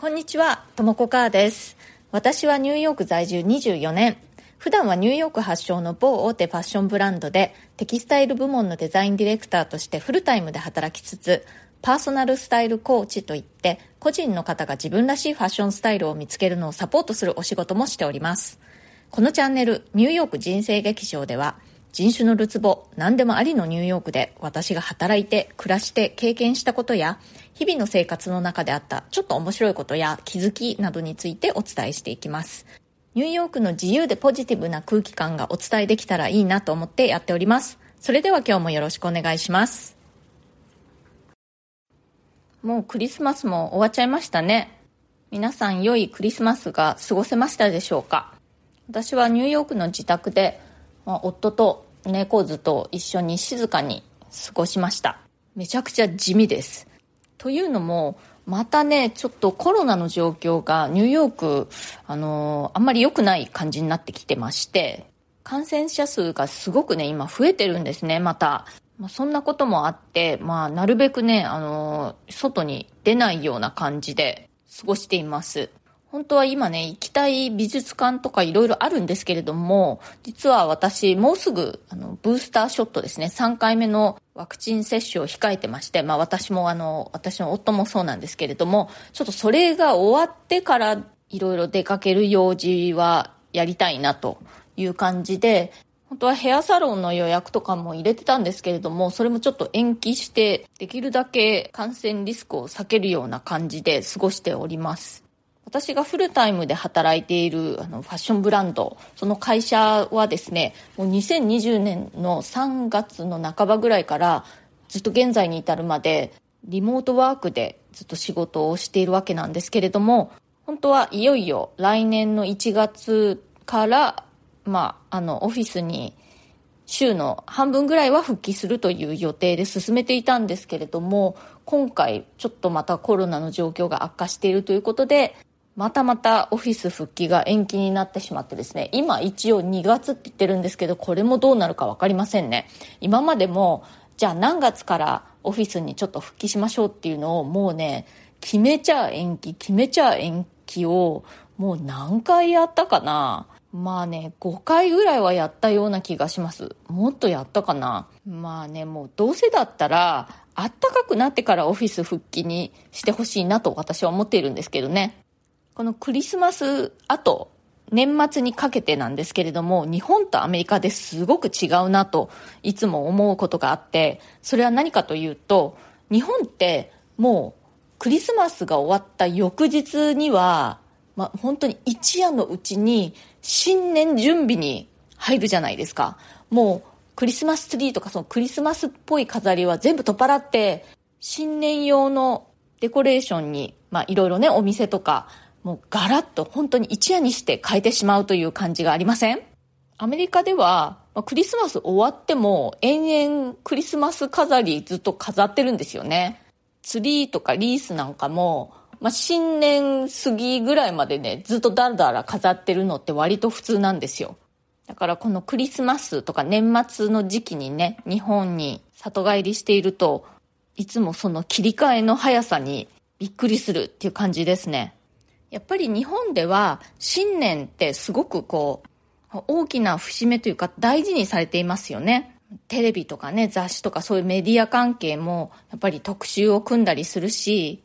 こんにちは、ともこかーです。私はニューヨーク在住24年。普段はニューヨーク発祥の某大手ファッションブランドでテキスタイル部門のデザインディレクターとしてフルタイムで働きつつ、パーソナルスタイルコーチといって個人の方が自分らしいファッションスタイルを見つけるのをサポートするお仕事もしております。このチャンネル、ニューヨーク人生劇場では人種のるつぼ、何でもありのニューヨークで私が働いて、暮らして経験したことや、日々の生活の中であったちょっと面白いことや気づきなどについてお伝えしていきます。ニューヨークの自由でポジティブな空気感がお伝えできたらいいなと思ってやっております。それでは今日もよろしくお願いします。もうクリスマスも終わっちゃいましたね。皆さん良いクリスマスが過ごせましたでしょうか？私はニューヨークの自宅で、まあ、夫と猫図と一緒に静かに過ごしました。めちゃくちゃ地味です。というのも、またね、ちょっとコロナの状況がニューヨーク、あのー、あんまり良くない感じになってきてまして、感染者数がすごくね、今増えてるんですね、また。まあ、そんなこともあって、まあ、なるべくね、あのー、外に出ないような感じで過ごしています。本当は今ね、行きたい美術館とかいろいろあるんですけれども、実は私、もうすぐ、あの、ブースターショットですね、3回目のワクチン接種を控えてまして、まあ私もあの、私の夫もそうなんですけれども、ちょっとそれが終わってからいろいろ出かける用事はやりたいなという感じで、本当はヘアサロンの予約とかも入れてたんですけれども、それもちょっと延期して、できるだけ感染リスクを避けるような感じで過ごしております。私がフルタイムで働いているあのファッションブランド、その会社はですね、もう2020年の3月の半ばぐらいからずっと現在に至るまでリモートワークでずっと仕事をしているわけなんですけれども、本当はいよいよ来年の1月から、まあ、あの、オフィスに週の半分ぐらいは復帰するという予定で進めていたんですけれども、今回ちょっとまたコロナの状況が悪化しているということで、またまたオフィス復帰が延期になってしまってですね、今一応2月って言ってるんですけど、これもどうなるか分かりませんね。今までも、じゃあ何月からオフィスにちょっと復帰しましょうっていうのをもうね、決めちゃ延期、決めちゃ延期をもう何回やったかなまあね、5回ぐらいはやったような気がします。もっとやったかなまあね、もうどうせだったら、あったかくなってからオフィス復帰にしてほしいなと私は思っているんですけどね。このクリスマス後、年末にかけてなんですけれども、日本とアメリカですごく違うなといつも思うことがあって、それは何かというと、日本ってもうクリスマスが終わった翌日には、まあ、本当に一夜のうちに新年準備に入るじゃないですか。もうクリスマスツリーとかそのクリスマスっぽい飾りは全部取っ払って、新年用のデコレーションに、まあいろいろね、お店とかもうガラッと本当に一夜にして変えてしまうという感じがありません？アメリカではクリスマス終わっても延々クリスマス飾りずっと飾ってるんですよね。ツリーとかリースなんかも、まあ、新年過ぎぐらいまでね、ずっとダラダラ飾ってるのって割と普通なんですよ。だからこのクリスマスとか年末の時期にね、日本に里帰りしていると、いつもその切り替えの速さにびっくりするっていう感じですね。やっぱり日本では新年ってすごくこう、大きな節目というか大事にされていますよね。テレビとかね、雑誌とかそういうメディア関係もやっぱり特集を組んだりするし、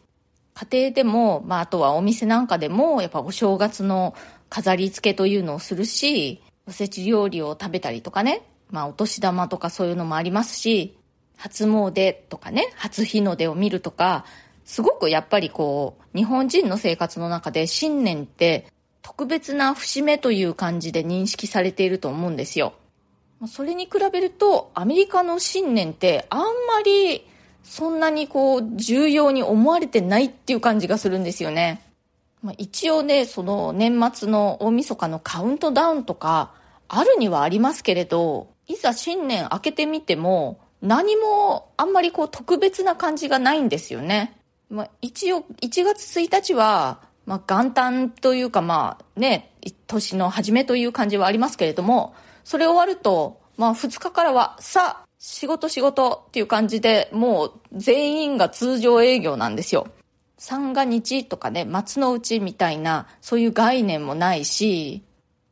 家庭でも、まああとはお店なんかでもやっぱお正月の飾り付けというのをするし、おせち料理を食べたりとかね、まあお年玉とかそういうのもありますし、初詣とかね、初日の出を見るとか、すごくやっぱりこう、日本人の生活の中で新年って特別な節目という感じで認識されていると思うんですよ。それに比べると、アメリカの新年ってあんまりそんなにこう、重要に思われてないっていう感じがするんですよね。まあ、一応ね、その年末の大晦日のカウントダウンとか、あるにはありますけれど、いざ新年明けてみても、何もあんまりこう特別な感じがないんですよね。まあ、一応、1月1日は、まあ、元旦というか、まあね、年の初めという感じはありますけれども、それ終わると、まあ、2日からは、さ、仕事仕事っていう感じで、もう全員が通常営業なんですよ。三が日とかね、松の内みたいな、そういう概念もないし、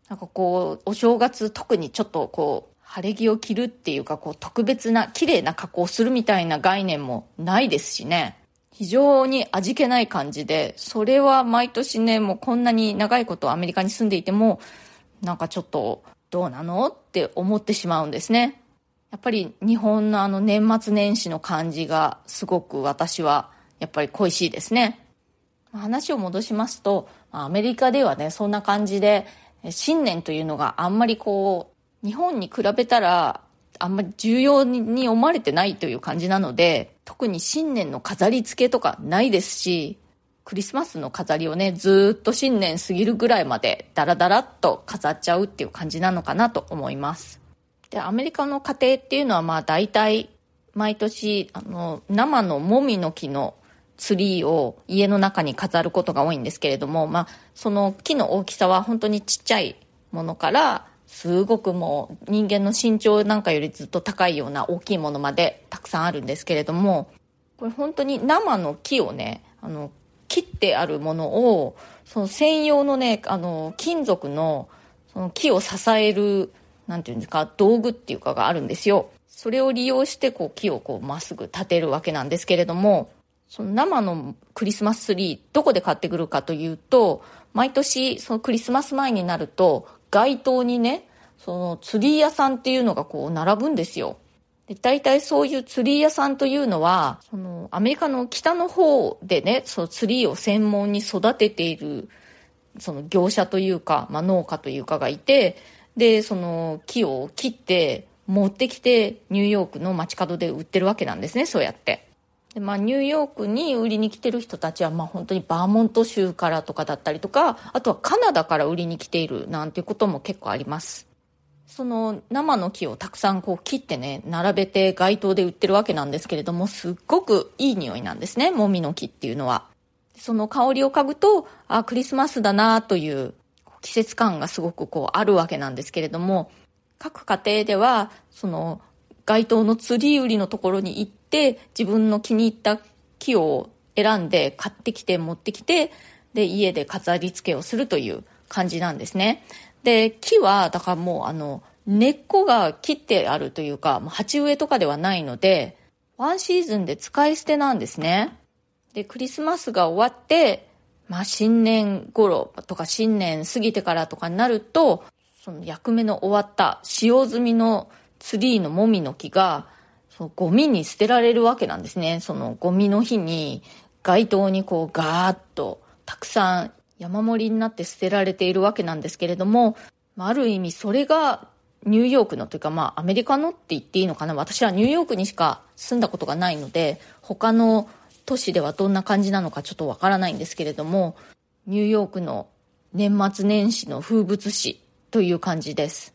なんかこう、お正月特にちょっとこう、晴れ着を着るっていうか、こう、特別な、綺麗な加工するみたいな概念もないですしね。非常に味気ない感じで、それは毎年ね、もうこんなに長いことアメリカに住んでいても、なんかちょっと、どうなのって思ってしまうんですね。やっぱり日本のあの年末年始の感じがすごく私はやっぱり恋しいですね。話を戻しますと、アメリカではね、そんな感じで、新年というのがあんまりこう、日本に比べたら、あんまり重要に思われてないという感じなので、特に新年の飾り付けとかないですし、クリスマスの飾りをね、ずっと新年過ぎるぐらいまでダラダラっと飾っちゃうっていう感じなのかなと思います。で、アメリカの家庭っていうのはまあ大体毎年、あの、生のもみの木のツリーを家の中に飾ることが多いんですけれども、まあ、その木の大きさは本当にちっちゃいものから、すごくもう人間の身長なんかよりずっと高いような大きいものまでたくさんあるんですけれども、これ本当に生の木をね、あの、切ってあるものを、その専用のね、あの、金属の、その木を支える、なんていうんですか、道具っていうかがあるんですよ。それを利用して、こう、木をこう、まっすぐ立てるわけなんですけれども、その生のクリスマスツリー、どこで買ってくるかというと、毎年、そのクリスマス前になると、街頭にね、そのツリー屋さんっていうのがこう並ぶんですよ。で大体そういうツリー屋さんというのは、そのアメリカの北の方でね、そのツリーを専門に育てている、その業者というか、まあ、農家というかがいて、で、その木を切って持ってきてニューヨークの街角で売ってるわけなんですね、そうやって。でまあ、ニューヨークに売りに来てる人たちは、まあ、本当にバーモント州からとかだったりとかあとはカナダから売りに来ているなんていうことも結構あります。その生の木をたくさんこう切ってね並べて街頭で売ってるわけなんですけれどもすっごくいい匂いなんですねもみの木っていうのは。その香りを嗅ぐとあクリスマスだなという季節感がすごくこうあるわけなんですけれども各家庭ではその街頭のツリー売りのところに行って自分の気に入った木を選んで買ってきて持ってきてで家で飾り付けをするという感じなんですね。で木はだからもうあの根っこが切ってあるというか鉢植えとかではないのでワンシーズンで使い捨てなんですね。でクリスマスが終わってまあ新年頃とか新年過ぎてからとかになるとその役目の終わった使用済みのツリーのもみの木が、そのゴミに捨てられるわけなんですね。そのゴミの日に街頭にこうガーッとたくさん山盛りになって捨てられているわけなんですけれども、ある意味それがニューヨークのというかまあアメリカのって言っていいのかな私はニューヨークにしか住んだことがないので他の都市ではどんな感じなのかちょっとわからないんですけれどもニューヨークの年末年始の風物詩という感じです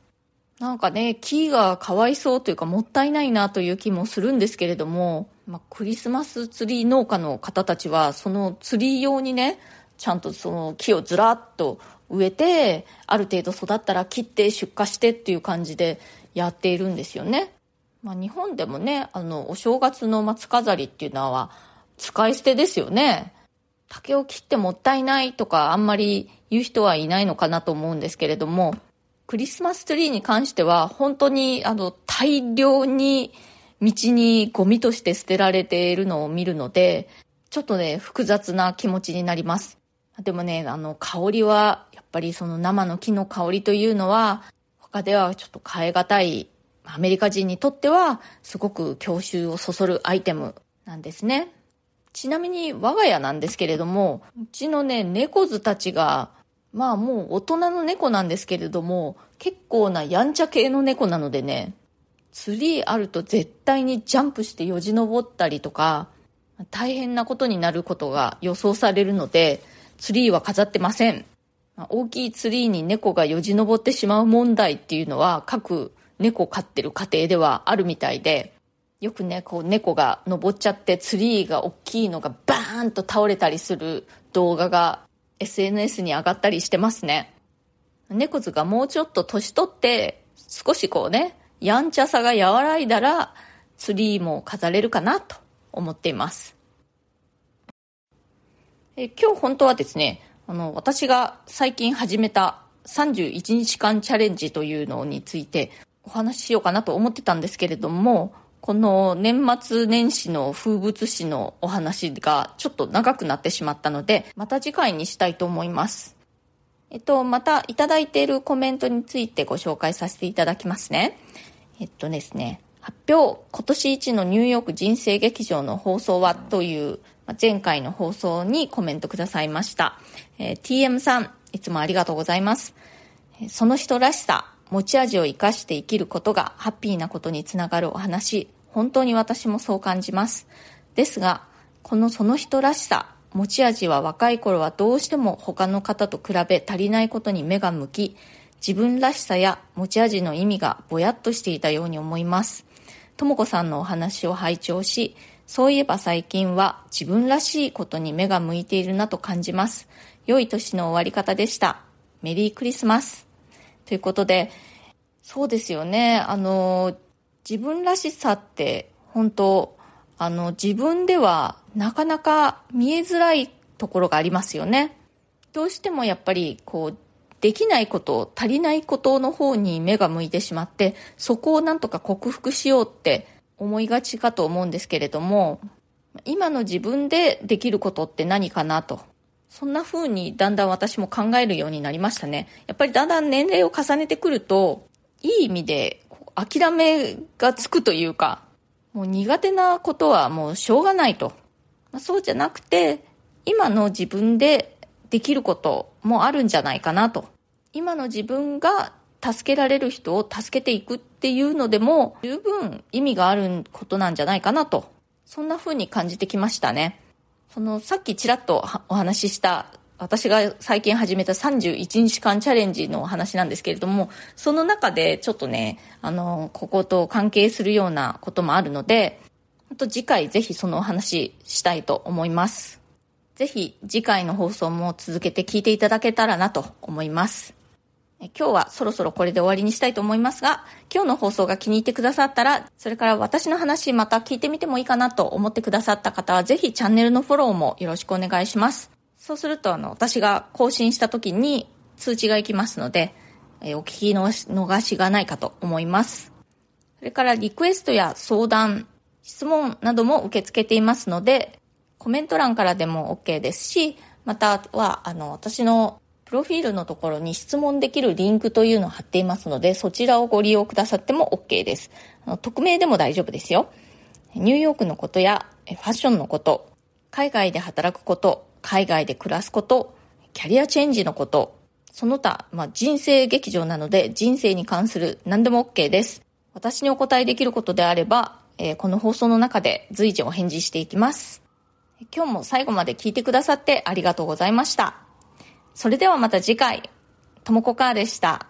なんかね、木がかわいそうというかもったいないなという気もするんですけれども、まあ、クリスマスツリー農家の方たちは、そのツリー用にね、ちゃんとその木をずらっと植えて、ある程度育ったら切って出荷してっていう感じでやっているんですよね。まあ、日本でもね、あの、お正月の松飾りっていうのは使い捨てですよね。竹を切ってもったいないとかあんまり言う人はいないのかなと思うんですけれども、クリスマスツリーに関しては本当にあの大量に道にゴミとして捨てられているのを見るので、ちょっとね、複雑な気持ちになります。でもね、あの香りは、やっぱりその生の木の香りというのは、他ではちょっと変え難い、アメリカ人にとっては、すごく郷愁をそそるアイテムなんですね。ちなみに我が家なんですけれども、うちのね、猫図たちがまあもう大人の猫なんですけれども、結構なやんちゃ系の猫なのでね、ツリーあると絶対にジャンプしてよじ登ったりとか、大変なことになることが予想されるので、ツリーは飾ってません。大きいツリーに猫がよじ登ってしまう問題っていうのは各猫飼ってる家庭ではあるみたいで、よくね、こう猫が登っちゃってツリーが大きいのがバーンと倒れたりする動画が SNS に上がったりしてますね。猫図がもうちょっと年取って、少しこうね、やんちゃさが和らいだら、ツリーも飾れるかなと思っています。え今日本当はですね、あの、私が最近始めた31日間チャレンジというのについてお話ししようかなと思ってたんですけれども、この年末年始の風物詩のお話がちょっと長くなってしまったので、また次回にしたいと思います。えっと、またいただいているコメントについてご紹介させていただきますね。えっとですね、発表、今年一のニューヨーク人生劇場の放送はという前回の放送にコメントくださいました。えー、TM さん、いつもありがとうございます。その人らしさ、持ち味を生かして生きることがハッピーなことにつながるお話、本当に私もそう感じます。ですが、このその人らしさ、持ち味は若い頃はどうしても他の方と比べ足りないことに目が向き、自分らしさや持ち味の意味がぼやっとしていたように思います。とも子さんのお話を拝聴し、そういえば最近は自分らしいことに目が向いているなと感じます。良い年の終わり方でした。メリークリスマス。ということで、そうですよね。あの、自分らしさって本当、あの、自分ではなかなか見えづらいところがありますよね。どうしてもやっぱりこうできないこと、足りないことの方に目が向いてしまって、そこをなんとか克服しようって思いがちかと思うんですけれども、今の自分でできることって何かなと。そんな風にだんだん私も考えるようになりましたね。やっぱりだんだん年齢を重ねてくると、いい意味で諦めがつくというか、もう苦手なことはもうしょうがないとま。そうじゃなくて、今の自分でできることもあるんじゃないかなと。今の自分が助けられる人を助けていくっていうのでも十分意味があることなんじゃないかなと。そんな風に感じてきましたね。そのさっきちらっとお話しした私が最近始めた31日間チャレンジのお話なんですけれども、その中でちょっとね、あの、ここと関係するようなこともあるので、あと次回ぜひそのお話したいと思います。ぜひ次回の放送も続けて聞いていただけたらなと思います。今日はそろそろこれで終わりにしたいと思いますが、今日の放送が気に入ってくださったら、それから私の話また聞いてみてもいいかなと思ってくださった方は、ぜひチャンネルのフォローもよろしくお願いします。そうすると、あの、私が更新した時に通知が行きますので、えお聞き逃しがないかと思います。それからリクエストや相談、質問なども受け付けていますので、コメント欄からでも OK ですし、または、あの、私のプロフィールのところに質問できるリンクというのを貼っていますので、そちらをご利用くださっても OK です。あの匿名でも大丈夫ですよ。ニューヨークのことやファッションのこと、海外で働くこと、海外で暮らすこと、キャリアチェンジのこと、その他、まあ、人生劇場なので人生に関する何でも OK です。私にお答えできることであれば、えー、この放送の中で随時お返事していきます。今日も最後まで聞いてくださってありがとうございました。それではまた次回、ともこかーでした。